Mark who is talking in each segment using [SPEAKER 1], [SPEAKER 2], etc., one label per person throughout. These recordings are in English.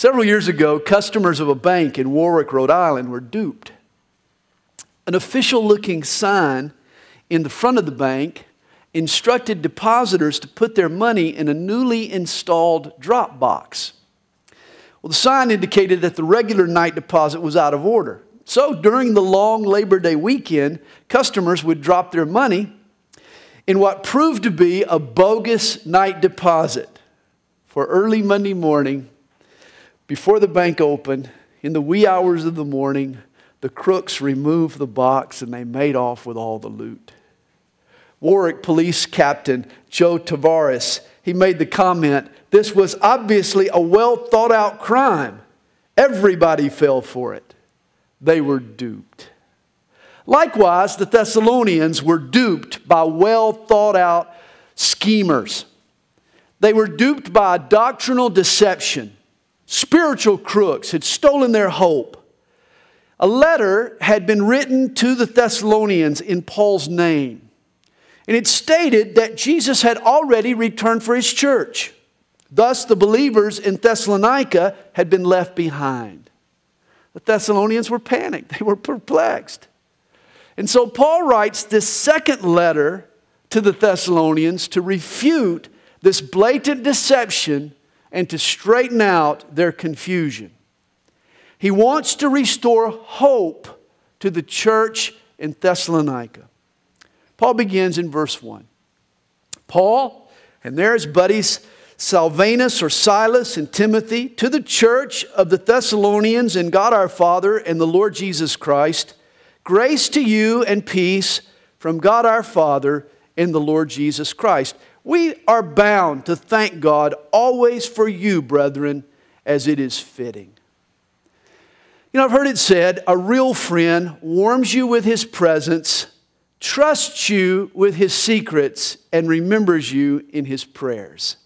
[SPEAKER 1] Several years ago, customers of a bank in Warwick, Rhode Island were duped. An official looking sign in the front of the bank instructed depositors to put their money in a newly installed drop box. Well, the sign indicated that the regular night deposit was out of order. So during the long Labor Day weekend, customers would drop their money in what proved to be a bogus night deposit for early Monday morning before the bank opened, in the wee hours of the morning, the crooks removed the box and they made off with all the loot. Warwick Police Captain Joe Tavares, he made the comment this was obviously a well thought out crime. Everybody fell for it. They were duped. Likewise, the Thessalonians were duped by well thought out schemers. They were duped by a doctrinal deception. Spiritual crooks had stolen their hope. A letter had been written to the Thessalonians in Paul's name. And it stated that Jesus had already returned for his church. Thus, the believers in Thessalonica had been left behind. The Thessalonians were panicked, they were perplexed. And so, Paul writes this second letter to the Thessalonians to refute this blatant deception and to straighten out their confusion. He wants to restore hope to the church in Thessalonica. Paul begins in verse 1. Paul, and there's buddies Silvanus or Silas and Timothy, to the church of the Thessalonians and God our Father and the Lord Jesus Christ, grace to you and peace from God our Father and the Lord Jesus Christ. We are bound to thank God always for you, brethren, as it is fitting. You know, I've heard it said a real friend warms you with his presence trusts you with his secrets, and remembers you in his prayers.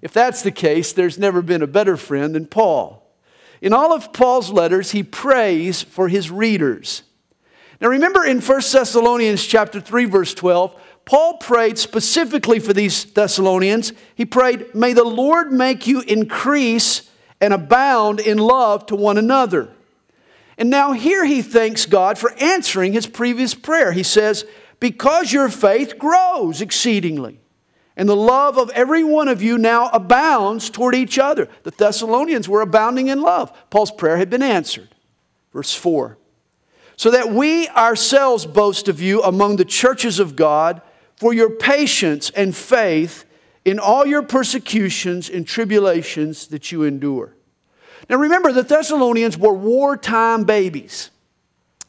[SPEAKER 1] If that's the case, there's never been a better friend than Paul. In all of Paul's letters, he prays for his readers. Now remember in 1 Thessalonians chapter 3 verse 12, Paul prayed specifically for these Thessalonians. He prayed, "May the Lord make you increase and abound in love to one another." And now here he thanks God for answering his previous prayer. He says, Because your faith grows exceedingly, and the love of every one of you now abounds toward each other. The Thessalonians were abounding in love. Paul's prayer had been answered. Verse 4 So that we ourselves boast of you among the churches of God for your patience and faith in all your persecutions and tribulations that you endure now remember, the Thessalonians were wartime babies.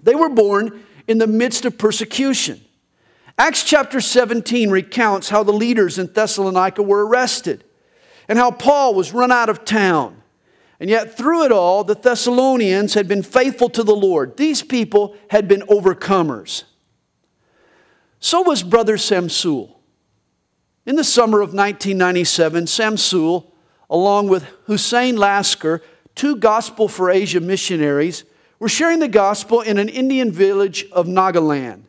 [SPEAKER 1] They were born in the midst of persecution. Acts chapter 17 recounts how the leaders in Thessalonica were arrested and how Paul was run out of town. And yet, through it all, the Thessalonians had been faithful to the Lord. These people had been overcomers. So was Brother Samsul. In the summer of 1997, Samsul, along with Hussein Lasker, two Gospel for Asia missionaries were sharing the gospel in an Indian village of Nagaland.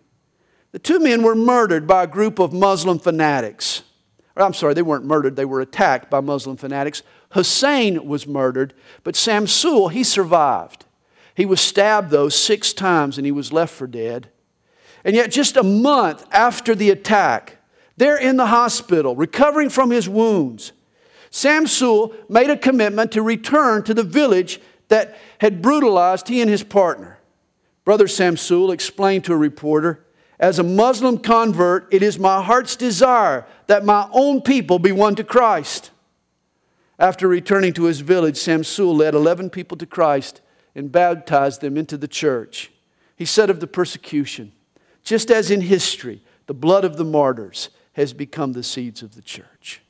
[SPEAKER 1] The two men were murdered by a group of Muslim fanatics. I'm sorry, they weren't murdered, they were attacked by Muslim fanatics. Hussein was murdered, but Samsul, he survived. He was stabbed, though, six times and he was left for dead. And yet, just a month after the attack, they're in the hospital, recovering from his wounds. Samsul made a commitment to return to the village that had brutalized he and his partner. Brother Samsul explained to a reporter, as a Muslim convert, it is my heart's desire that my own people be won to Christ. After returning to his village, Samsul led 11 people to Christ and baptized them into the church. He said of the persecution, just as in history, the blood of the martyrs has become the seeds of the church.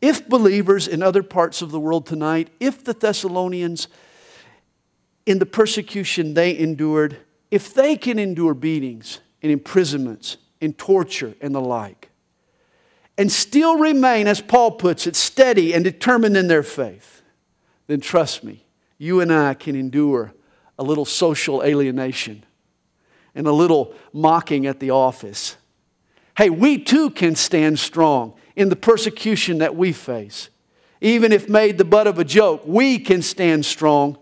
[SPEAKER 1] If believers in other parts of the world tonight, if the Thessalonians, in the persecution they endured, if they can endure beatings and imprisonments and torture and the like, and still remain, as Paul puts it, steady and determined in their faith, then trust me, you and I can endure a little social alienation and a little mocking at the office. Hey, we too can stand strong in the persecution that we face. even if made the butt of a joke, we can stand strong.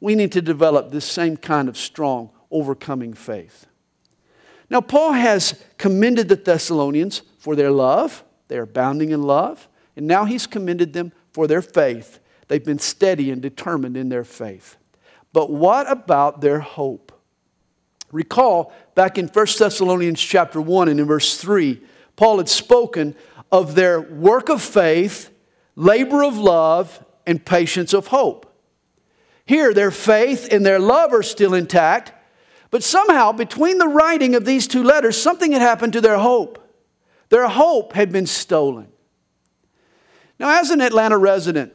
[SPEAKER 1] We need to develop this same kind of strong, overcoming faith. Now, Paul has commended the Thessalonians for their love. They are abounding in love. And now he's commended them for their faith. They've been steady and determined in their faith. But what about their hope? Recall back in 1 Thessalonians chapter 1 and in verse 3, Paul had spoken of their work of faith, labor of love, and patience of hope. Here, their faith and their love are still intact, but somehow, between the writing of these two letters, something had happened to their hope. Their hope had been stolen. Now, as an Atlanta resident,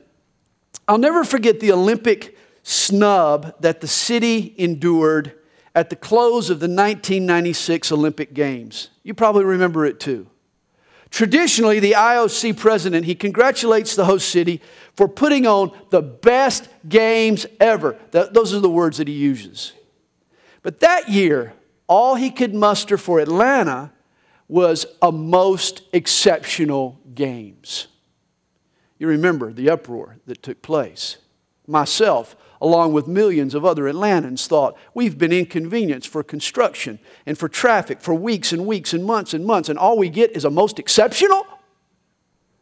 [SPEAKER 1] I'll never forget the Olympic snub that the city endured at the close of the 1996 Olympic Games. You probably remember it too. Traditionally, the IOC president, he congratulates the host city for putting on the best games ever. those are the words that he uses. But that year, all he could muster for Atlanta was a most exceptional games. You remember the uproar that took place. Myself, along with millions of other Atlantans, thought we've been inconvenienced for construction and for traffic for weeks and weeks and months and months, and all we get is a most exceptional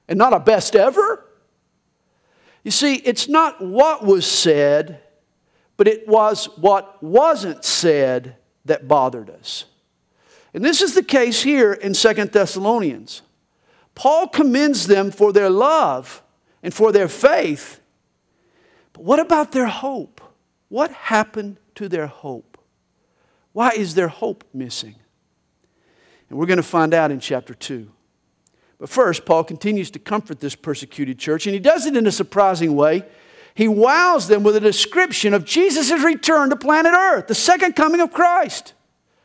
[SPEAKER 1] and not a best ever. You see, it's not what was said, but it was what wasn't said that bothered us. And this is the case here in Second Thessalonians. Paul commends them for their love and for their faith. But what about their hope? What happened to their hope? Why is their hope missing? And we're going to find out in chapter 2. But first, Paul continues to comfort this persecuted church, and he does it in a surprising way. He wows them with a description of Jesus' return to planet Earth, the second coming of Christ.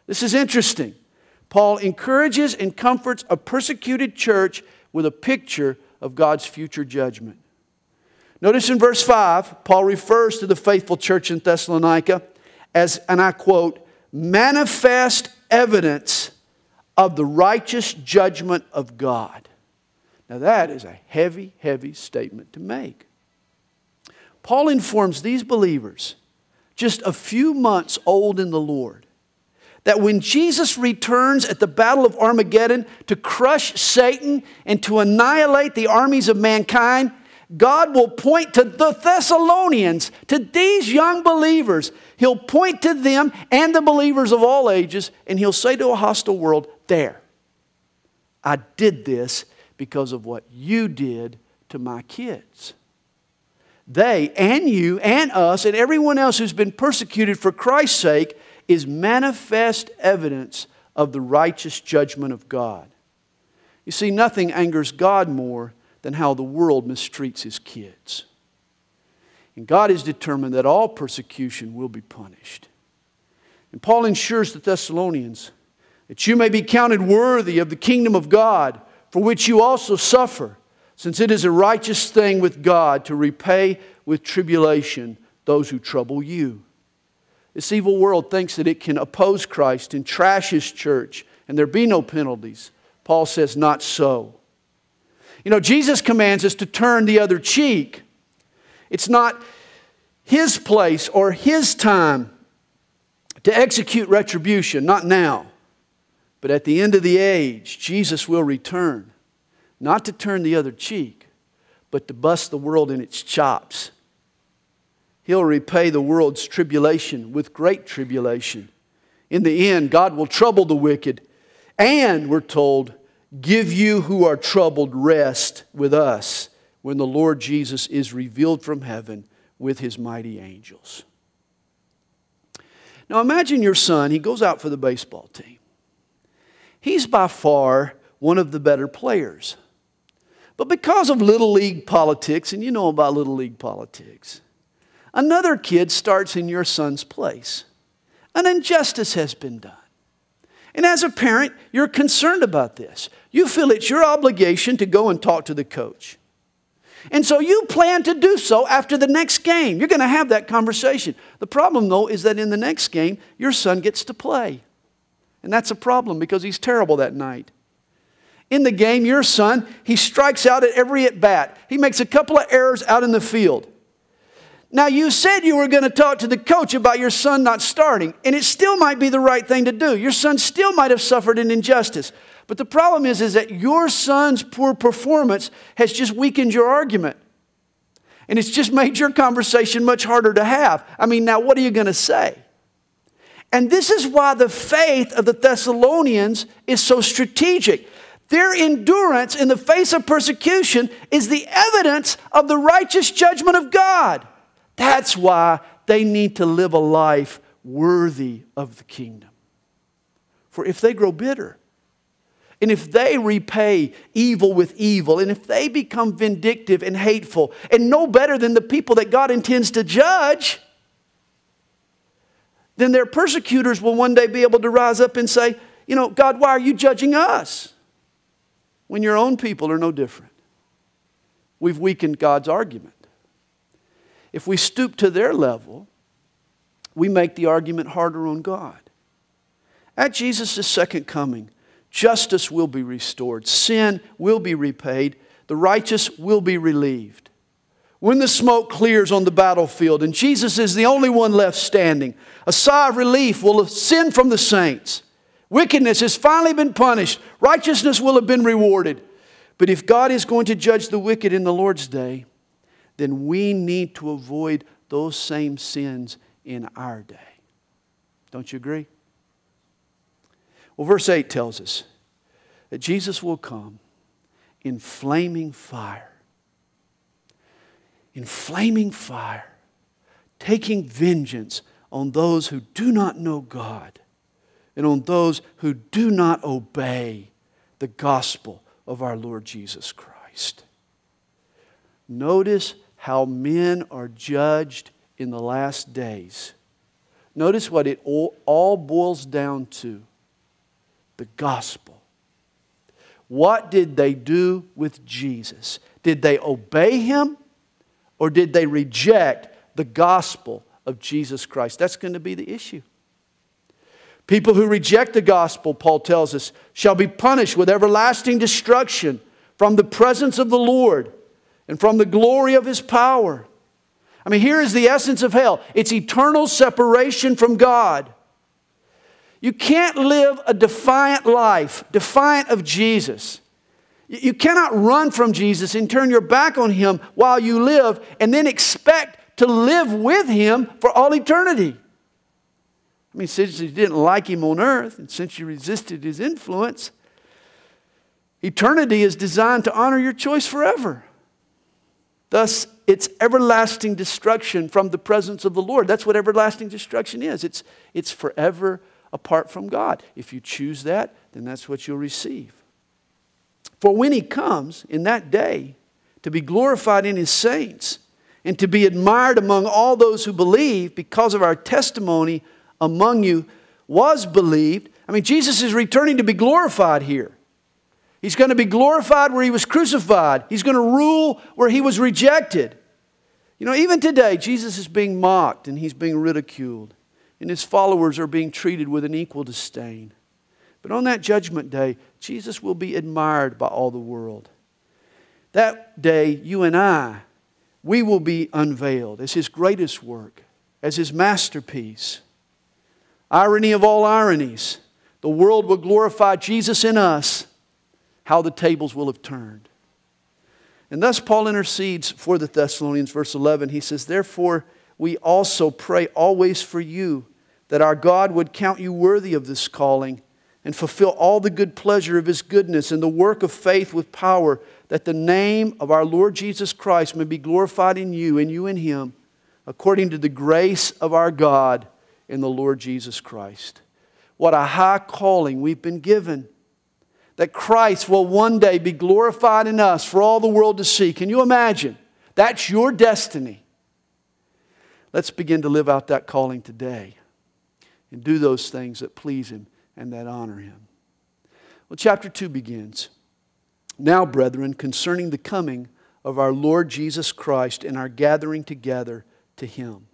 [SPEAKER 1] This is interesting. Paul encourages and comforts a persecuted church with a picture of God's future judgment. Notice in verse 5, Paul refers to the faithful church in Thessalonica as, and I quote, manifest evidence of the righteous judgment of God. Now, that is a heavy, heavy statement to make. Paul informs these believers, just a few months old in the Lord, that when Jesus returns at the Battle of Armageddon to crush Satan and to annihilate the armies of mankind, God will point to the Thessalonians, to these young believers. He'll point to them and the believers of all ages, and He'll say to a hostile world, There, I did this because of what you did to my kids. They and you and us and everyone else who's been persecuted for Christ's sake is manifest evidence of the righteous judgment of God. You see, nothing angers God more than how the world mistreats his kids. And God is determined that all persecution will be punished. And Paul ensures the Thessalonians that you may be counted worthy of the kingdom of God, for which you also suffer, since it is a righteous thing with God to repay with tribulation those who trouble you. This evil world thinks that it can oppose Christ and trash his church and there be no penalties. Paul says, not so. You know, Jesus commands us to turn the other cheek. It's not his place or his time to execute retribution, not now. But at the end of the age, Jesus will return, not to turn the other cheek, but to bust the world in its chops He'll repay the world's tribulation with great tribulation. In the end, God will trouble the wicked, and we're told, give you who are troubled rest with us when the Lord Jesus is revealed from heaven with his mighty angels. Now imagine your son, he goes out for the baseball team. He's by far one of the better players. But because of little league politics, and you know about little league politics, Another kid starts in your son's place. An injustice has been done. And as a parent, you're concerned about this. You feel it's your obligation to go and talk to the coach. And so you plan to do so after the next game. You're going to have that conversation. The problem, though, is that in the next game, your son gets to play. And that's a problem because he's terrible that night. in the game, your son, he strikes out at every at bat. He makes a couple of errors out in the field. Now, you said you were going to talk to the coach about your son not starting, and it still might be the right thing to do. Your son still might have suffered an injustice. But the problem is, is that your son's poor performance has just weakened your argument. And it's just made your conversation much harder to have. I mean, now what are you going to say? And this is why the faith of the Thessalonians is so strategic. Their endurance in the face of persecution is the evidence of the righteous judgment of God. That's why they need to live a life worthy of the kingdom. For if they grow bitter, and if they repay evil with evil, and if they become vindictive and hateful, and no better than the people that God intends to judge, then their persecutors will one day be able to rise up and say, You know, God, why are you judging us? when your own people are no different. We've weakened God's argument. If we stoop to their level, we make the argument harder on God. At Jesus' second coming, justice will be restored, sin will be repaid, the righteous will be relieved. When the smoke clears on the battlefield and Jesus is the only one left standing, a sigh of relief will ascend from the saints. Wickedness has finally been punished, righteousness will have been rewarded. But if God is going to judge the wicked in the Lord's day, then we need to avoid those same sins in our day. Don't you agree? Well, verse 8 tells us that Jesus will come in flaming fire. In flaming fire, taking vengeance on those who do not know God and on those who do not obey the gospel of our Lord Jesus Christ. Notice how men are judged in the last days. Notice what it all, boils down to the gospel. What did they do with Jesus? Did they obey him or did they reject the gospel of Jesus Christ? That's going to be the issue. People who reject the gospel, Paul tells us, shall be punished with everlasting destruction from the presence of the Lord and from the glory of his power. I mean, here is the essence of hell it's eternal separation from God. You can't live a defiant life, defiant of Jesus. You cannot run from Jesus and turn your back on him while you live and then expect to live with him for all eternity. I mean, since you didn't like him on earth, and since you resisted his influence, eternity is designed to honor your choice forever. Thus, it's everlasting destruction from the presence of the Lord. That's what everlasting destruction is. It's, it's forever apart from God. If you choose that, then that's what you'll receive. For when he comes in that day to be glorified in his saints and to be admired among all those who believe because of our testimony among you was believed. I mean, Jesus is returning to be glorified here. He's going to be glorified where he was crucified, he's going to rule where he was rejected. You know, even today, Jesus is being mocked and he's being ridiculed, and his followers are being treated with an equal disdain. But on that judgment day, Jesus will be admired by all the world. That day, you and I, we will be unveiled as his greatest work, as his masterpiece. Irony of all ironies. The world will glorify Jesus in us. How the tables will have turned. And thus, Paul intercedes for the Thessalonians, verse 11. He says, Therefore, we also pray always for you that our God would count you worthy of this calling and fulfill all the good pleasure of his goodness and the work of faith with power, that the name of our Lord Jesus Christ may be glorified in you and you in him, according to the grace of our God in the Lord Jesus Christ. What a high calling we've been given. That Christ will one day be glorified in us for all the world to see. Can you imagine? That's your destiny. Let's begin to live out that calling today and do those things that please Him and that honor Him. Well, chapter 2 begins. Now, brethren, concerning the coming of our Lord Jesus Christ and our gathering together to Him.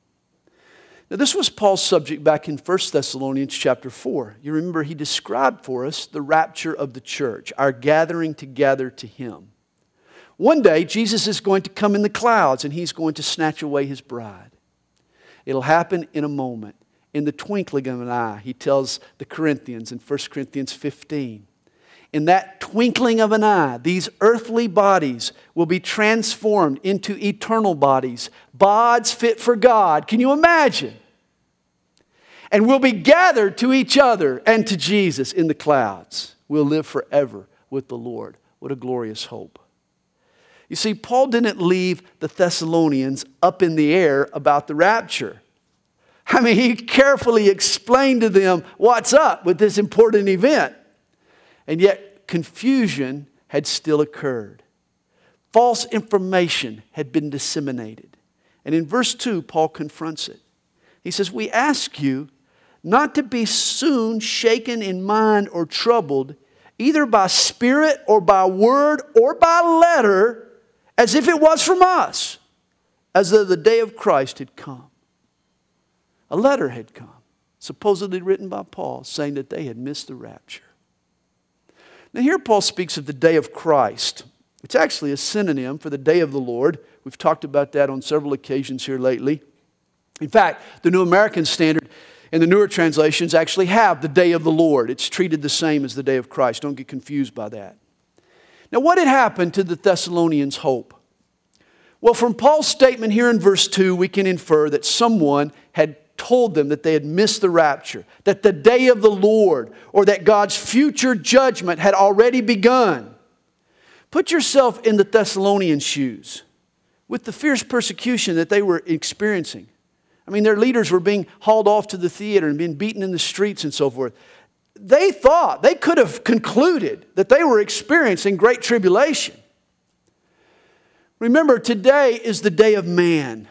[SPEAKER 1] Now, this was Paul's subject back in 1 Thessalonians chapter 4. You remember he described for us the rapture of the church, our gathering together to him. One day, Jesus is going to come in the clouds and he's going to snatch away his bride. It'll happen in a moment, in the twinkling of an eye, he tells the Corinthians in 1 Corinthians 15. In that twinkling of an eye, these earthly bodies will be transformed into eternal bodies, bods fit for God. Can you imagine? And we'll be gathered to each other and to Jesus in the clouds. We'll live forever with the Lord. What a glorious hope. You see, Paul didn't leave the Thessalonians up in the air about the rapture. I mean, he carefully explained to them what's up with this important event. And yet, confusion had still occurred. False information had been disseminated. And in verse 2, Paul confronts it. He says, We ask you not to be soon shaken in mind or troubled, either by spirit or by word or by letter, as if it was from us, as though the day of Christ had come. A letter had come, supposedly written by Paul, saying that they had missed the rapture. Now, here Paul speaks of the day of Christ. It's actually a synonym for the day of the Lord. We've talked about that on several occasions here lately. In fact, the New American Standard and the newer translations actually have the day of the Lord. It's treated the same as the day of Christ. Don't get confused by that. Now, what had happened to the Thessalonians' hope? Well, from Paul's statement here in verse 2, we can infer that someone told them that they had missed the rapture, that the day of the Lord or that God's future judgment had already begun. Put yourself in the Thessalonian shoes with the fierce persecution that they were experiencing. I mean, their leaders were being hauled off to the theater and being beaten in the streets and so forth. They thought, they could have concluded that they were experiencing great tribulation. Remember, today is the day of man.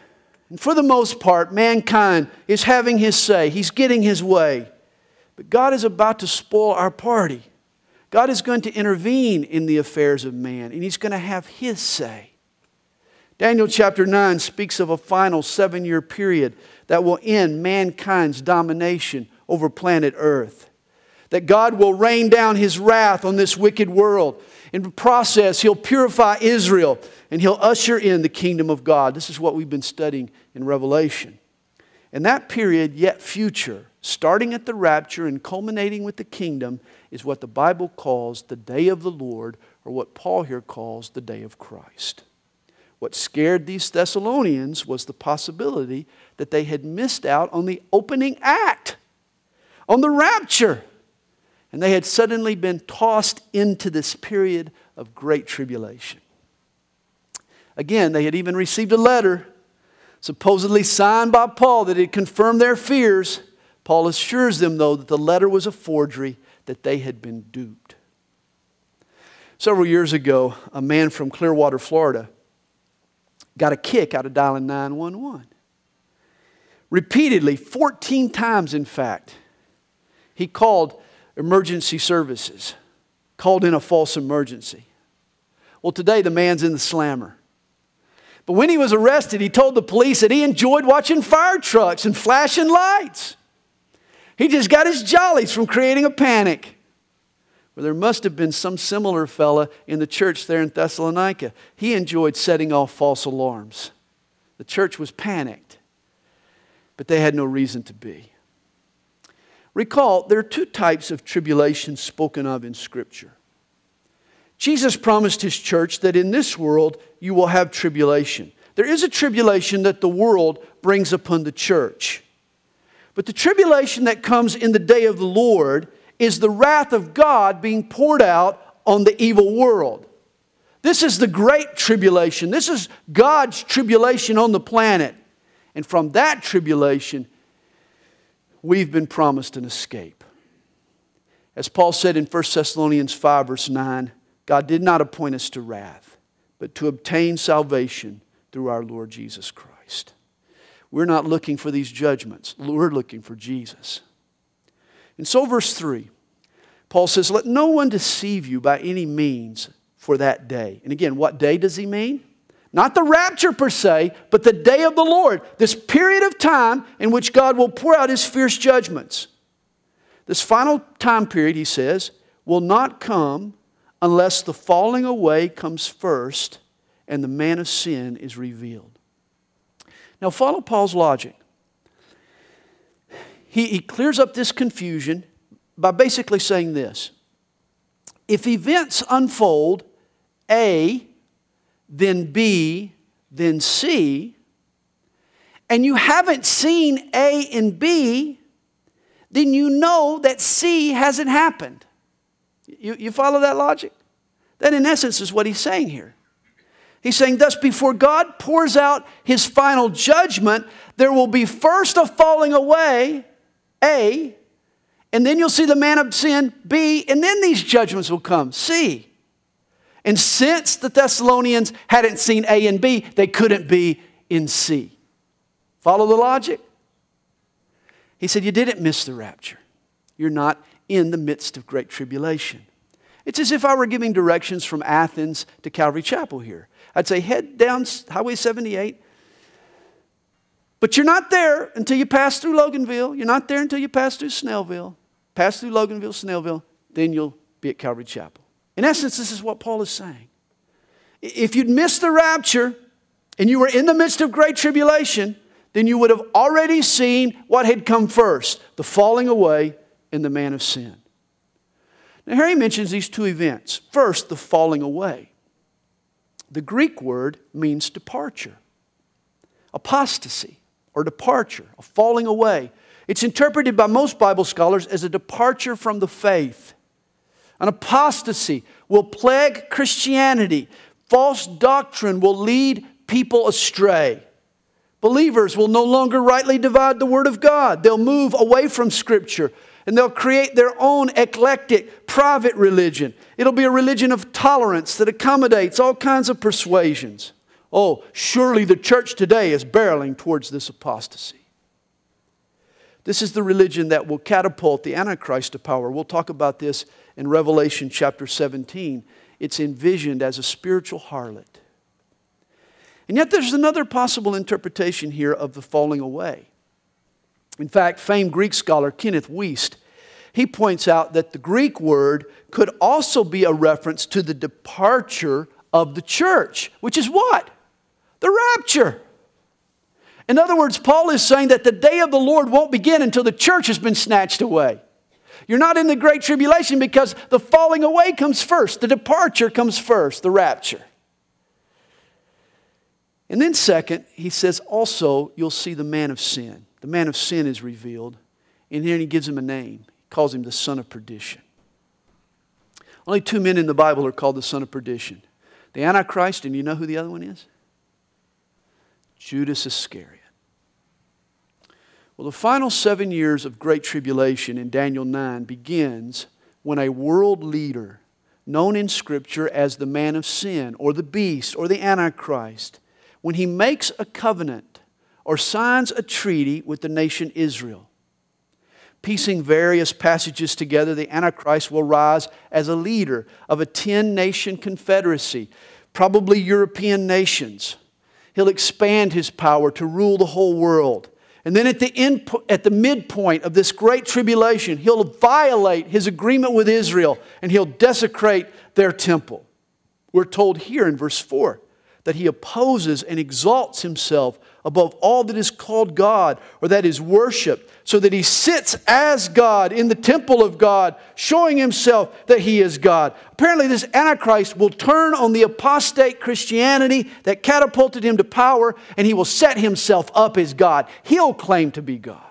[SPEAKER 1] And for the most part, mankind is having his say, he's getting his way. But God is about to spoil our party. God is going to intervene in the affairs of man, and he's going to have his say. Daniel chapter 9 speaks of a final seven year period that will end mankind's domination over planet Earth. That God will rain down his wrath on this wicked world. In process, he'll purify Israel and he'll usher in the kingdom of God. This is what we've been studying in Revelation. And that period, yet future, starting at the rapture and culminating with the kingdom, is what the Bible calls the day of the Lord, or what Paul here calls the day of Christ. What scared these Thessalonians was the possibility that they had missed out on the opening act, on the rapture. And they had suddenly been tossed into this period of great tribulation. Again, they had even received a letter, supposedly signed by Paul, that had confirmed their fears. Paul assures them, though, that the letter was a forgery, that they had been duped. Several years ago, a man from Clearwater, Florida, got a kick out of dialing 911. Repeatedly, 14 times in fact, he called emergency services, called in a false emergency. Well, today the man's in the slammer. But when he was arrested, he told the police that he enjoyed watching fire trucks and flashing lights. He just got his jollies from creating a panic. Well, there must have been some similar fella in the church there in Thessalonica. He enjoyed setting off false alarms. The church was panicked, but they had no reason to be. Recall, there are two types of tribulation spoken of in Scripture. Jesus promised his church that in this world you will have tribulation. There is a tribulation that the world brings upon the church. But the tribulation that comes in the day of the Lord is the wrath of God being poured out on the evil world. This is the great tribulation. This is God's tribulation on the planet. And from that tribulation, we've been promised an escape. As Paul said in 1 Thessalonians 5, verse 9, God did not appoint us to wrath, but to obtain salvation through our Lord Jesus Christ. We're not looking for these judgments, we're looking for Jesus. And so, verse 3, Paul says, Let no one deceive you by any means for that day. And again, what day does he mean? Not the rapture per se, but the day of the Lord, this period of time in which God will pour out his fierce judgments. This final time period, he says, will not come unless the falling away comes first and the man of sin is revealed. Now, follow Paul's logic. He, he clears up this confusion by basically saying this If events unfold A, then B, then C, and you haven't seen A and B, then you know that C hasn't happened. You, you follow that logic? That, in essence, is what he's saying here. He's saying, thus, before God pours out his final judgment, there will be first a falling away, A, and then you'll see the man of sin, B, and then these judgments will come, C. And since the Thessalonians hadn't seen A and B, they couldn't be in C. Follow the logic? He said, You didn't miss the rapture. You're not in the midst of great tribulation. It's as if I were giving directions from Athens to Calvary Chapel here. I'd say, Head down Highway 78. But you're not there until you pass through Loganville. You're not there until you pass through Snellville. Pass through Loganville, Snellville, then you'll be at Calvary Chapel. In essence, this is what Paul is saying. If you'd missed the rapture and you were in the midst of great tribulation, then you would have already seen what had come first the falling away and the man of sin. Now, he mentions these two events. First, the falling away. The Greek word means departure, apostasy, or departure, a falling away. It's interpreted by most Bible scholars as a departure from the faith. An apostasy will plague Christianity. False doctrine will lead people astray. Believers will no longer rightly divide the Word of God. They'll move away from Scripture and they'll create their own eclectic, private religion. It'll be a religion of tolerance that accommodates all kinds of persuasions. Oh, surely the church today is barreling towards this apostasy. This is the religion that will catapult the Antichrist to power. We'll talk about this in Revelation chapter 17. It's envisioned as a spiritual harlot. And yet, there's another possible interpretation here of the falling away. In fact, famed Greek scholar Kenneth Wuest, he points out that the Greek word could also be a reference to the departure of the church, which is what? The rapture. In other words, Paul is saying that the day of the Lord won't begin until the church has been snatched away. You're not in the great tribulation because the falling away comes first, the departure comes first, the rapture. And then, second, he says also, you'll see the man of sin. The man of sin is revealed. And here he gives him a name. He calls him the son of perdition. Only two men in the Bible are called the son of perdition the Antichrist, and you know who the other one is? Judas Iscariot. Well, the final seven years of great tribulation in Daniel 9 begins when a world leader, known in Scripture as the man of sin, or the beast, or the Antichrist, when he makes a covenant or signs a treaty with the nation Israel. Piecing various passages together, the Antichrist will rise as a leader of a 10 nation confederacy, probably European nations. He'll expand his power to rule the whole world. And then at the, end, at the midpoint of this great tribulation, he'll violate his agreement with Israel and he'll desecrate their temple. We're told here in verse 4 that he opposes and exalts himself above all that is called God or that is worshiped, so that he sits as God in the temple of God, showing himself that he is God. Apparently, this Antichrist will turn on the apostate Christianity that catapulted him to power, and he will set himself up as God. He'll claim to be God.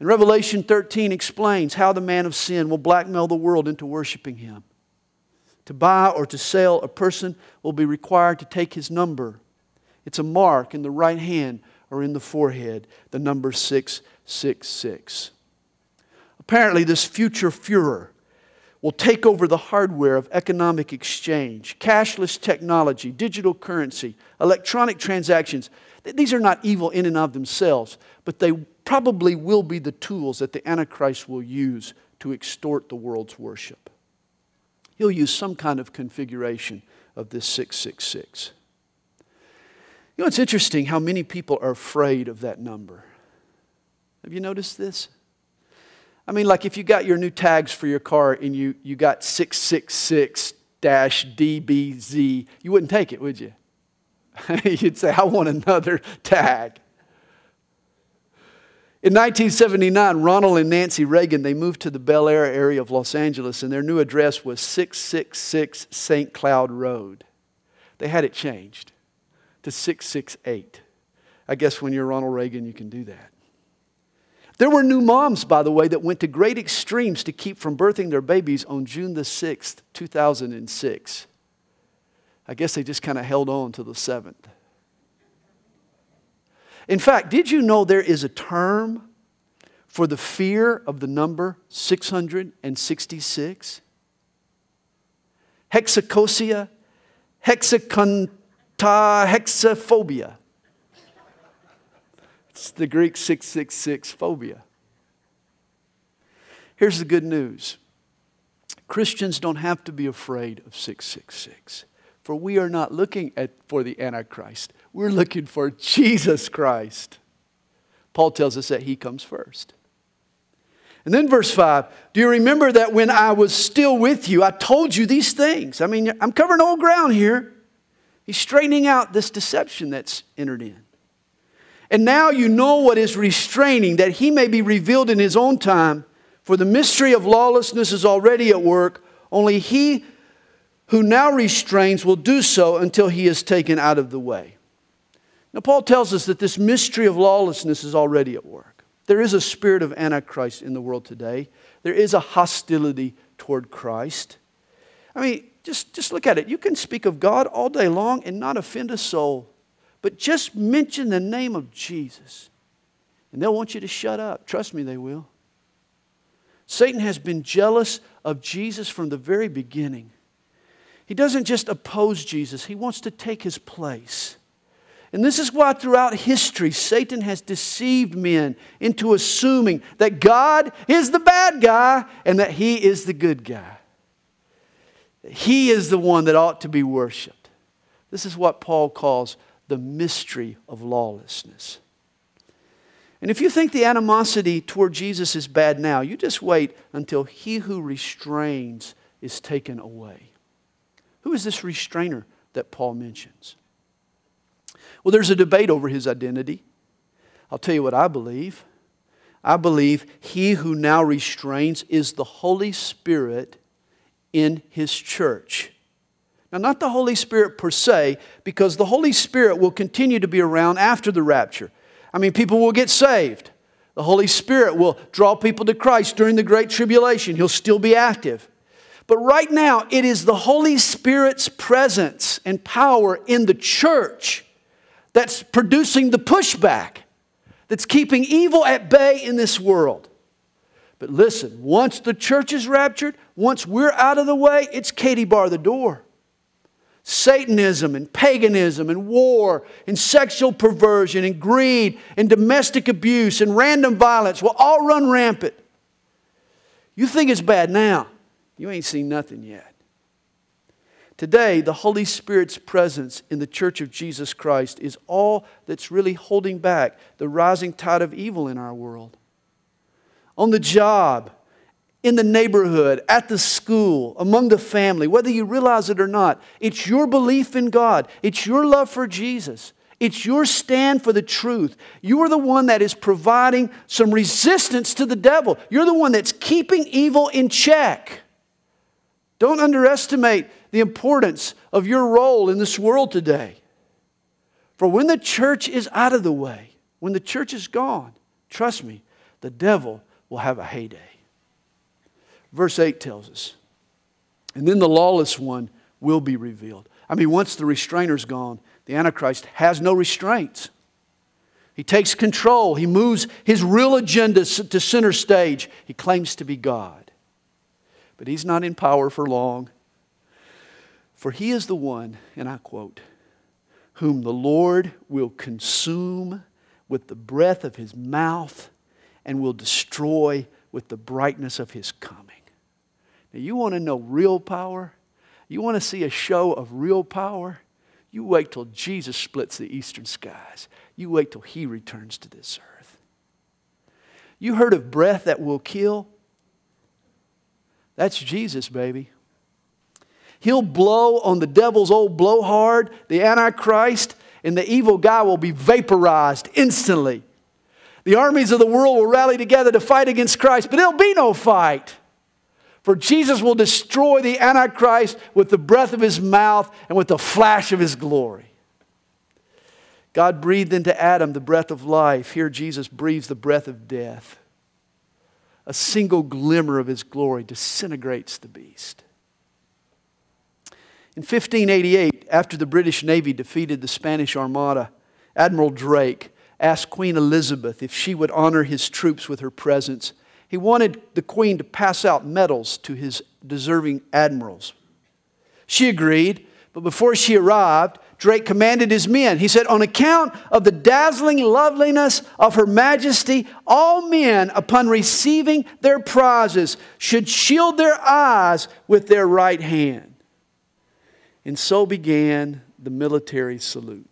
[SPEAKER 1] And Revelation 13 explains how the man of sin will blackmail the world into worshiping him. To buy or to sell, a person will be required to take his number it's a mark in the right hand or in the forehead, the number 666. Apparently, this future Fuhrer will take over the hardware of economic exchange, cashless technology, digital currency, electronic transactions. These are not evil in and of themselves, but they probably will be the tools that the Antichrist will use to extort the world's worship. He'll use some kind of configuration of this 666. You know, it's interesting how many people are afraid of that number. Have you noticed this? I mean, like if you got your new tags for your car and you, you got 666 DBZ, you wouldn't take it, would you? You'd say, I want another tag. In 1979, Ronald and Nancy Reagan, they moved to the Bel Air area of Los Angeles, and their new address was 666 St. Cloud Road. They had it changed to 668. I guess when you're Ronald Reagan, you can do that. There were new moms, by the way, that went to great extremes to keep from birthing their babies on June the 6th, 2006. I guess they just kind of held on to the 7th. In fact, did you know there is a term for the fear of the number 666? Hexacosia, hexaconta, hexaphobia. It's the Greek 666 phobia. Here's the good news Christians don't have to be afraid of 666, for we are not looking at, for the Antichrist. We're looking for Jesus Christ. Paul tells us that he comes first. And then verse 5 Do you remember that when I was still with you, I told you these things? I mean, I'm covering old ground here. He's straightening out this deception that's entered in. And now you know what is restraining, that he may be revealed in his own time. For the mystery of lawlessness is already at work. Only he who now restrains will do so until he is taken out of the way. Now, Paul tells us that this mystery of lawlessness is already at work. There is a spirit of Antichrist in the world today, there is a hostility toward Christ. I mean, just, just look at it. You can speak of God all day long and not offend a soul, but just mention the name of Jesus, and they'll want you to shut up. Trust me, they will. Satan has been jealous of Jesus from the very beginning. He doesn't just oppose Jesus, he wants to take his place. And this is why throughout history, Satan has deceived men into assuming that God is the bad guy and that he is the good guy. He is the one that ought to be worshiped. This is what Paul calls the mystery of lawlessness. And if you think the animosity toward Jesus is bad now, you just wait until he who restrains is taken away. Who is this restrainer that Paul mentions? Well, there's a debate over his identity. I'll tell you what I believe. I believe he who now restrains is the Holy Spirit in his church. Now, not the Holy Spirit per se, because the Holy Spirit will continue to be around after the rapture. I mean, people will get saved. The Holy Spirit will draw people to Christ during the Great Tribulation. He'll still be active. But right now, it is the Holy Spirit's presence and power in the church that's producing the pushback, that's keeping evil at bay in this world. But listen, once the church is raptured, once we're out of the way, it's Katie bar the door. Satanism and paganism and war and sexual perversion and greed and domestic abuse and random violence will all run rampant. You think it's bad now. You ain't seen nothing yet. Today, the Holy Spirit's presence in the church of Jesus Christ is all that's really holding back the rising tide of evil in our world. On the job, in the neighborhood, at the school, among the family, whether you realize it or not, it's your belief in God, it's your love for Jesus. It's your stand for the truth. You are the one that is providing some resistance to the devil. You're the one that's keeping evil in check. Don't underestimate the importance of your role in this world today. For when the church is out of the way, when the church is gone, trust me, the devil will have a heyday. Verse 8 tells us, and then the lawless one will be revealed. I mean, once the restrainer's gone, the Antichrist has no restraints. He takes control. He moves his real agenda to center stage. He claims to be God. But he's not in power for long. For he is the one, and I quote, whom the Lord will consume with the breath of his mouth and will destroy with the brightness of his coming. Now, you want to know real power? You want to see a show of real power? You wait till Jesus splits the eastern skies. You wait till he returns to this earth. You heard of breath that will kill? That's Jesus, baby. He'll blow on the devil's old blowhard, the Antichrist, and the evil guy will be vaporized instantly. The armies of the world will rally together to fight against Christ, but there'll be no fight. For Jesus will destroy the Antichrist with the breath of his mouth and with the flash of his glory. God breathed into Adam the breath of life. Here, Jesus breathes the breath of death. A single glimmer of his glory disintegrates the beast. In 1588, after the British Navy defeated the Spanish Armada, Admiral Drake asked Queen Elizabeth if she would honor his troops with her presence. He wanted the Queen to pass out medals to his deserving admirals. She agreed, but before she arrived, Drake commanded his men. He said, On account of the dazzling loveliness of Her Majesty, all men, upon receiving their prizes, should shield their eyes with their right hand. And so began the military salute.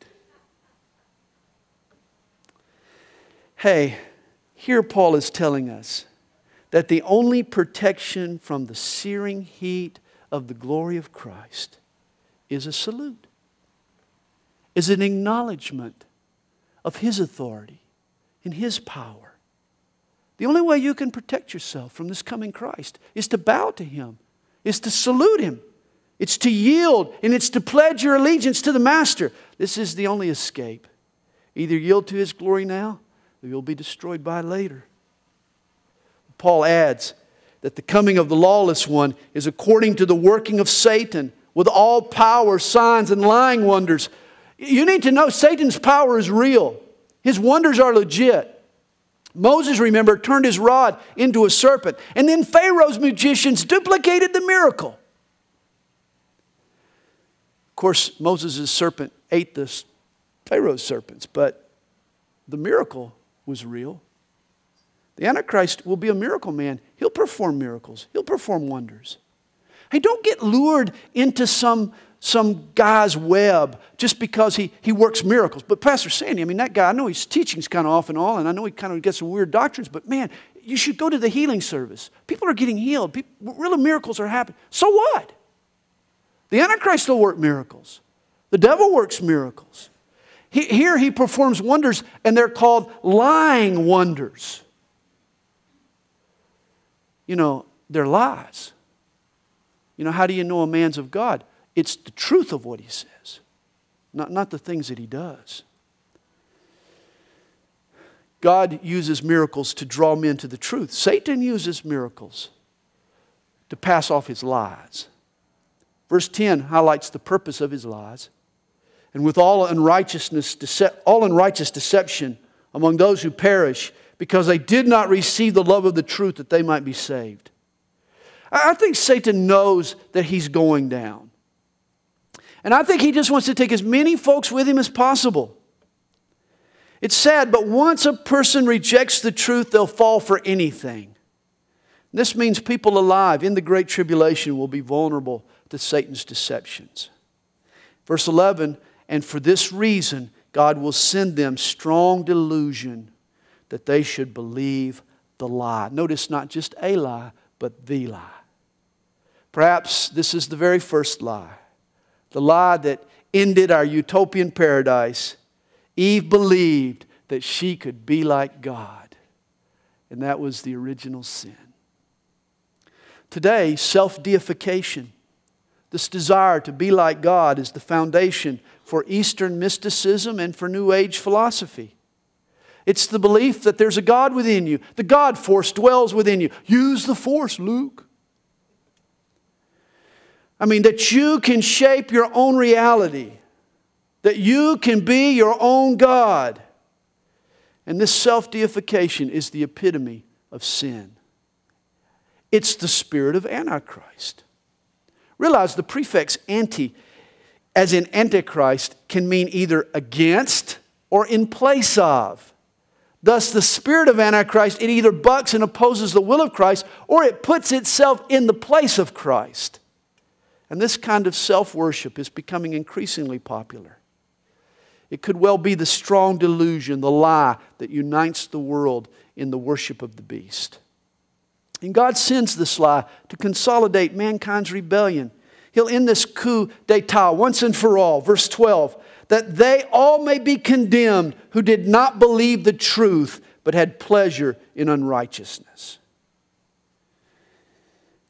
[SPEAKER 1] Hey, here Paul is telling us that the only protection from the searing heat of the glory of Christ is a salute, is an acknowledgement of His authority and His power. The only way you can protect yourself from this coming Christ is to bow to Him, is to salute Him. It's to yield and it's to pledge your allegiance to the Master. This is the only escape. Either yield to His glory now or you'll be destroyed by later. Paul adds that the coming of the lawless one is according to the working of Satan with all power, signs, and lying wonders. You need to know Satan's power is real, his wonders are legit. Moses, remember, turned his rod into a serpent, and then Pharaoh's magicians duplicated the miracle. Of course, Moses' serpent ate the Pharaoh's serpents, but the miracle was real. The Antichrist will be a miracle man. He'll perform miracles, he'll perform wonders. Hey, don't get lured into some, some guy's web just because he, he works miracles. But Pastor Sandy, I mean, that guy, I know his teaching's kind of off and all, and I know he kind of gets some weird doctrines, but man, you should go to the healing service. People are getting healed. People, real miracles are happening. So what? The Antichrist will work miracles. The devil works miracles. He, here he performs wonders, and they're called lying wonders. You know, they're lies. You know, how do you know a man's of God? It's the truth of what he says, not, not the things that he does. God uses miracles to draw men to the truth. Satan uses miracles to pass off his lies. Verse 10 highlights the purpose of his lies and with all unrighteousness, all unrighteous deception among those who perish, because they did not receive the love of the truth that they might be saved. I think Satan knows that he's going down. And I think he just wants to take as many folks with him as possible. It's sad, but once a person rejects the truth, they'll fall for anything. This means people alive in the Great Tribulation will be vulnerable to Satan's deceptions. Verse 11 and for this reason, God will send them strong delusion that they should believe the lie. Notice not just a lie, but the lie. Perhaps this is the very first lie the lie that ended our utopian paradise. Eve believed that she could be like God, and that was the original sin. Today, self deification, this desire to be like God, is the foundation for Eastern mysticism and for New Age philosophy. It's the belief that there's a God within you. The God force dwells within you. Use the force, Luke. I mean, that you can shape your own reality, that you can be your own God. And this self deification is the epitome of sin. It's the spirit of Antichrist. Realize the prefix anti as in Antichrist, can mean either against or in place of. Thus, the spirit of Antichrist, it either bucks and opposes the will of Christ or it puts itself in the place of Christ. And this kind of self worship is becoming increasingly popular. It could well be the strong delusion, the lie that unites the world in the worship of the beast. And God sends this lie to consolidate mankind's rebellion. He'll end this coup d'etat once and for all. Verse 12 that they all may be condemned who did not believe the truth but had pleasure in unrighteousness.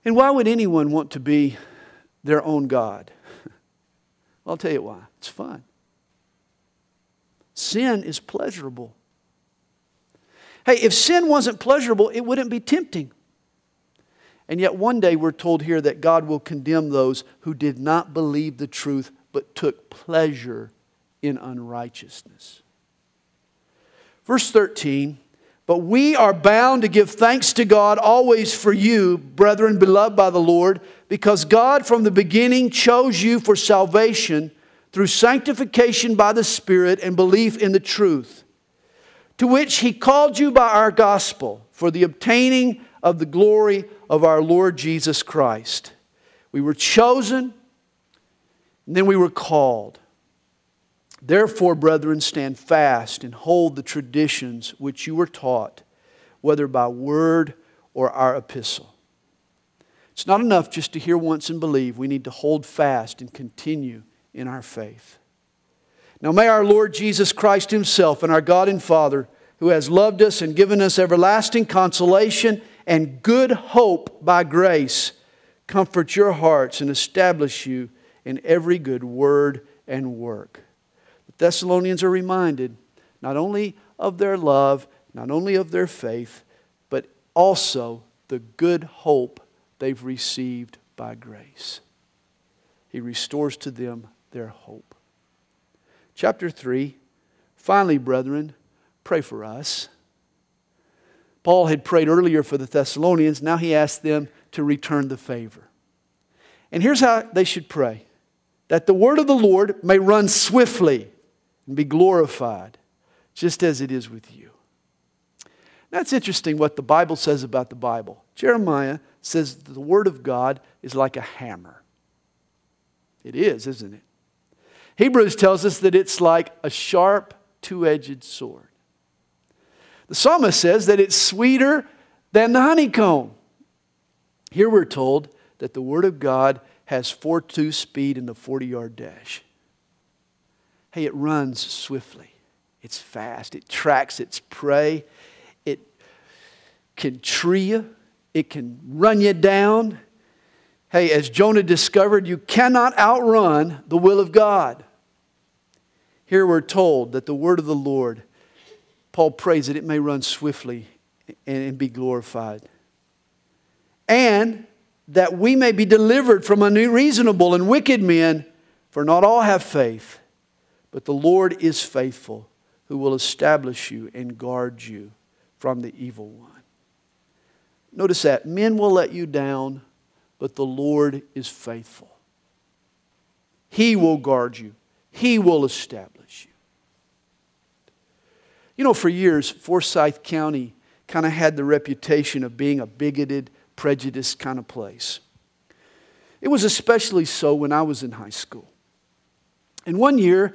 [SPEAKER 1] And why would anyone want to be their own God? I'll tell you why. It's fun. Sin is pleasurable. Hey, if sin wasn't pleasurable, it wouldn't be tempting. And yet, one day we're told here that God will condemn those who did not believe the truth but took pleasure in unrighteousness. Verse 13 But we are bound to give thanks to God always for you, brethren, beloved by the Lord, because God from the beginning chose you for salvation through sanctification by the Spirit and belief in the truth, to which He called you by our gospel for the obtaining of the glory of our Lord Jesus Christ. We were chosen, and then we were called. Therefore, brethren, stand fast and hold the traditions which you were taught, whether by word or our epistle. It's not enough just to hear once and believe. We need to hold fast and continue in our faith. Now, may our Lord Jesus Christ Himself and our God and Father, who has loved us and given us everlasting consolation and good hope by grace, comfort your hearts and establish you in every good word and work. The Thessalonians are reminded not only of their love, not only of their faith, but also the good hope they've received by grace. He restores to them their hope. Chapter 3 Finally, brethren, pray for us. Paul had prayed earlier for the Thessalonians. Now he asked them to return the favor. And here's how they should pray that the word of the Lord may run swiftly and be glorified, just as it is with you. That's interesting what the Bible says about the Bible. Jeremiah says the word of God is like a hammer. It is, isn't it? Hebrews tells us that it's like a sharp, two edged sword. The psalmist says that it's sweeter than the honeycomb. Here we're told that the Word of God has 4 2 speed in the 40 yard dash. Hey, it runs swiftly, it's fast, it tracks its prey, it can tree you, it can run you down. Hey, as Jonah discovered, you cannot outrun the will of God. Here we're told that the word of the Lord Paul prays that it may run swiftly and be glorified. And that we may be delivered from unreasonable and wicked men, for not all have faith, but the Lord is faithful, who will establish you and guard you from the evil one. Notice that men will let you down, but the Lord is faithful. He will guard you, He will establish you. Know, for years, Forsyth County kind of had the reputation of being a bigoted, prejudiced kind of place. It was especially so when I was in high school. And one year,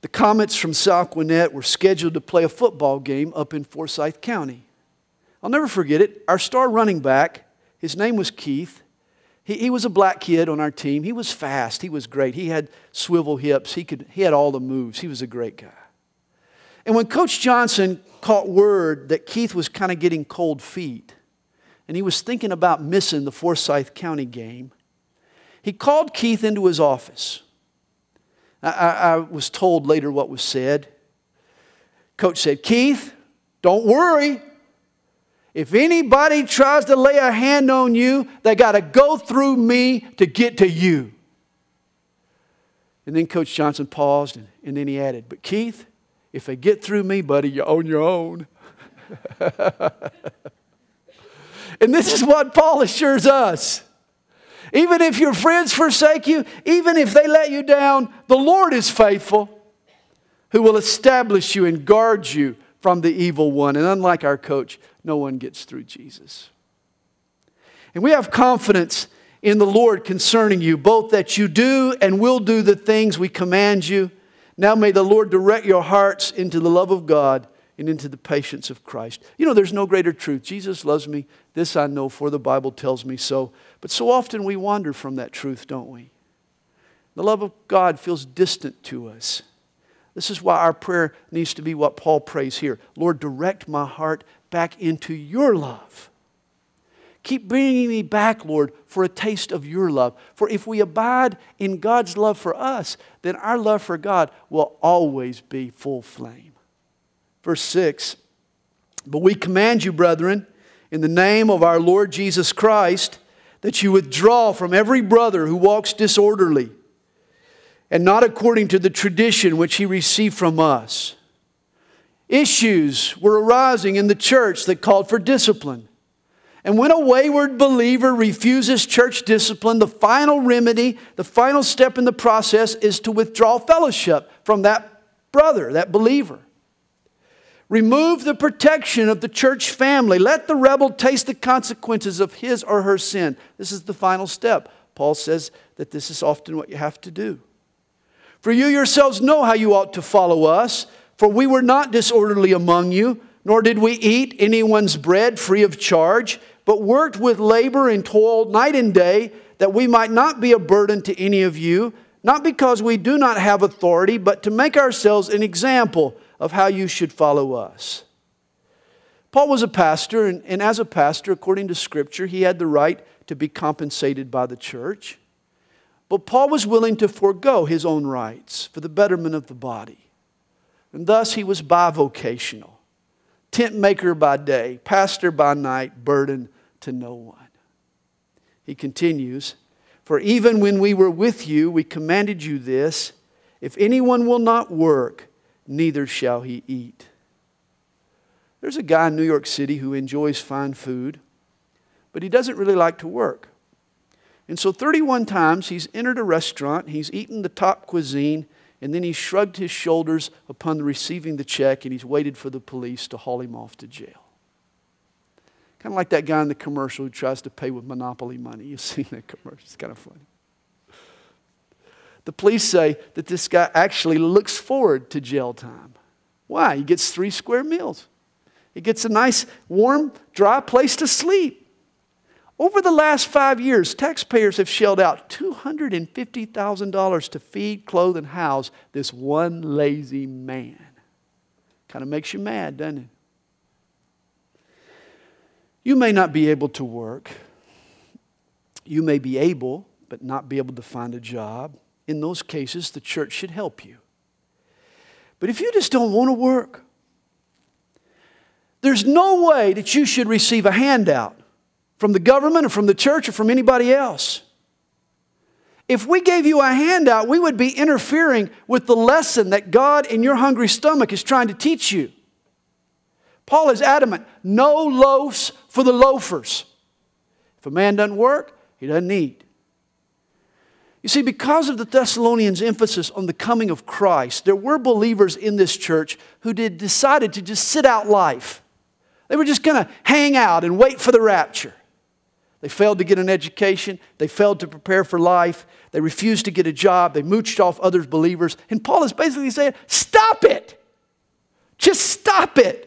[SPEAKER 1] the Comets from South Gwinnett were scheduled to play a football game up in Forsyth County. I'll never forget it. Our star running back, his name was Keith. He, he was a black kid on our team. He was fast. He was great. He had swivel hips. He, could, he had all the moves. He was a great guy. And when Coach Johnson caught word that Keith was kind of getting cold feet and he was thinking about missing the Forsyth County game, he called Keith into his office. I, I, was told later what was said. Coach said, Keith, don't worry. If anybody tries to lay a hand on you, they got to go through me to get to you. And then Coach Johnson paused and, and then he added, But Keith, if they get through me, buddy, you're on your own. and this is what Paul assures us. Even if your friends forsake you, even if they let you down, the Lord is faithful, who will establish you and guard you from the evil one. And unlike our coach, no one gets through Jesus. And we have confidence in the Lord concerning you, both that you do and will do the things we command you. Now may the Lord direct your hearts into the love of God and into the patience of Christ. You know, there's no greater truth. Jesus loves me. This I know, for the Bible tells me so. But so often we wander from that truth, don't we? The love of God feels distant to us. This is why our prayer needs to be what Paul prays here Lord, direct my heart back into your love. Keep bringing me back, Lord, for a taste of your love. For if we abide in God's love for us, then our love for God will always be full flame. Verse 6 But we command you, brethren, in the name of our Lord Jesus Christ, that you withdraw from every brother who walks disorderly and not according to the tradition which he received from us. Issues were arising in the church that called for discipline. And when a wayward believer refuses church discipline, the final remedy, the final step in the process is to withdraw fellowship from that brother, that believer. Remove the protection of the church family. Let the rebel taste the consequences of his or her sin. This is the final step. Paul says that this is often what you have to do. For you yourselves know how you ought to follow us, for we were not disorderly among you, nor did we eat anyone's bread free of charge but worked with labor and toiled night and day that we might not be a burden to any of you, not because we do not have authority, but to make ourselves an example of how you should follow us. Paul was a pastor, and, and as a pastor, according to Scripture, he had the right to be compensated by the church. But Paul was willing to forego his own rights for the betterment of the body. And thus he was bivocational tent maker by day, pastor by night, burden to no one. He continues, For even when we were with you, we commanded you this if anyone will not work, neither shall he eat. There's a guy in New York City who enjoys fine food, but he doesn't really like to work. And so 31 times he's entered a restaurant, he's eaten the top cuisine, and then he shrugged his shoulders upon receiving the check and he's waited for the police to haul him off to jail. Kind of like that guy in the commercial who tries to pay with Monopoly money. You've seen that commercial, it's kind of funny. The police say that this guy actually looks forward to jail time. Why? He gets three square meals. He gets a nice, warm, dry place to sleep. Over the last five years, taxpayers have shelled out $250,000 to feed, clothe, and house this one lazy man. Kind of makes you mad, doesn't it? You may not be able to work. You may be able, but not be able to find a job. In those cases, the church should help you. But if you just don't want to work, there's no way that you should receive a handout from the government or from the church or from anybody else. If we gave you a handout, we would be interfering with the lesson that God in your hungry stomach is trying to teach you. Paul is adamant no loaves for the loafers. If a man doesn't work, he doesn't eat. You see, because of the Thessalonians' emphasis on the coming of Christ, there were believers in this church who did, decided to just sit out life. They were just going to hang out and wait for the rapture. They failed to get an education. They failed to prepare for life. They refused to get a job. They mooched off others' believers. And Paul is basically saying, Stop it! Just stop it!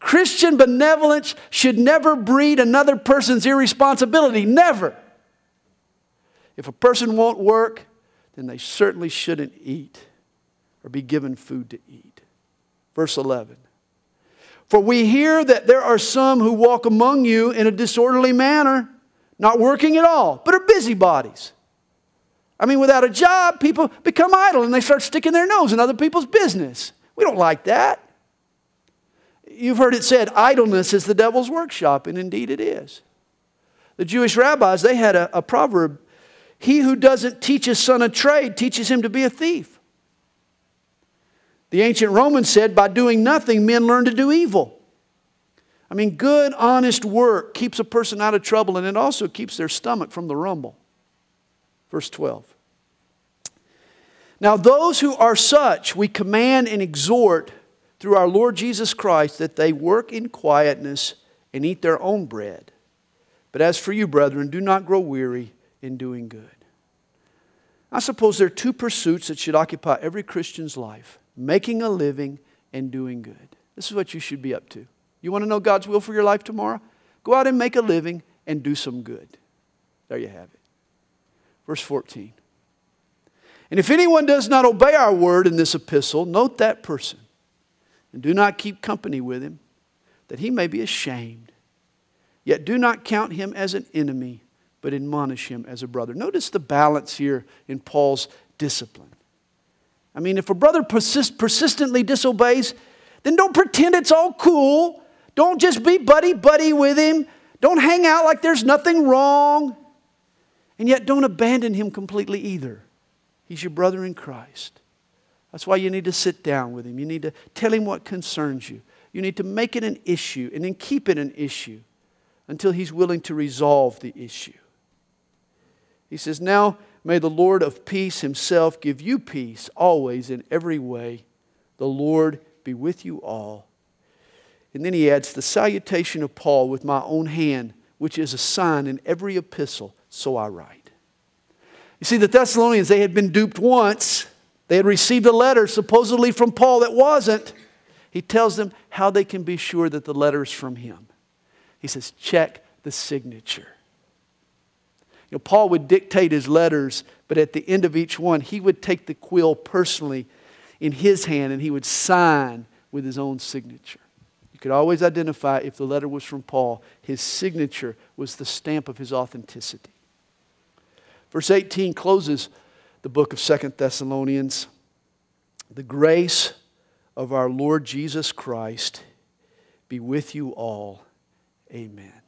[SPEAKER 1] Christian benevolence should never breed another person's irresponsibility. Never. If a person won't work, then they certainly shouldn't eat or be given food to eat. Verse 11. For we hear that there are some who walk among you in a disorderly manner, not working at all, but are busybodies. I mean, without a job, people become idle and they start sticking their nose in other people's business. We don't like that. You've heard it said, idleness is the devil's workshop, and indeed it is. The Jewish rabbis, they had a, a proverb He who doesn't teach his son a trade teaches him to be a thief. The ancient Romans said, by doing nothing, men learn to do evil. I mean, good, honest work keeps a person out of trouble and it also keeps their stomach from the rumble. Verse 12. Now, those who are such, we command and exhort through our Lord Jesus Christ that they work in quietness and eat their own bread. But as for you, brethren, do not grow weary, in doing good. I suppose there are two pursuits that should occupy every Christian's life making a living and doing good. This is what you should be up to. You want to know God's will for your life tomorrow? Go out and make a living and do some good. There you have it. Verse 14. And if anyone does not obey our word in this epistle, note that person and do not keep company with him, that he may be ashamed. Yet do not count him as an enemy, but admonish him as a brother. Notice the balance here in Paul's discipline. I mean, if a brother persist, persistently disobeys, then don't pretend it's all cool. Don't just be buddy buddy with him. Don't hang out like there's nothing wrong. And yet, don't abandon him completely either. He's your brother in Christ. That's why you need to sit down with him. You need to tell him what concerns you. You need to make it an issue and then keep it an issue until he's willing to resolve the issue. He says, Now may the Lord of peace himself give you peace always in every way. The Lord be with you all. And then he adds, The salutation of Paul with my own hand, which is a sign in every epistle, so I write. You see, the Thessalonians, they had been duped once. They had received a letter supposedly from Paul that wasn't. He tells them how they can be sure that the letter is from him. He says, check the signature. You know, Paul would dictate his letters, but at the end of each one, he would take the quill personally in his hand and he would sign with his own signature. You could always identify if the letter was from Paul, his signature was the stamp of his authenticity. Verse 18 closes the book of Second Thessalonians. The grace of our Lord Jesus Christ be with you all. Amen.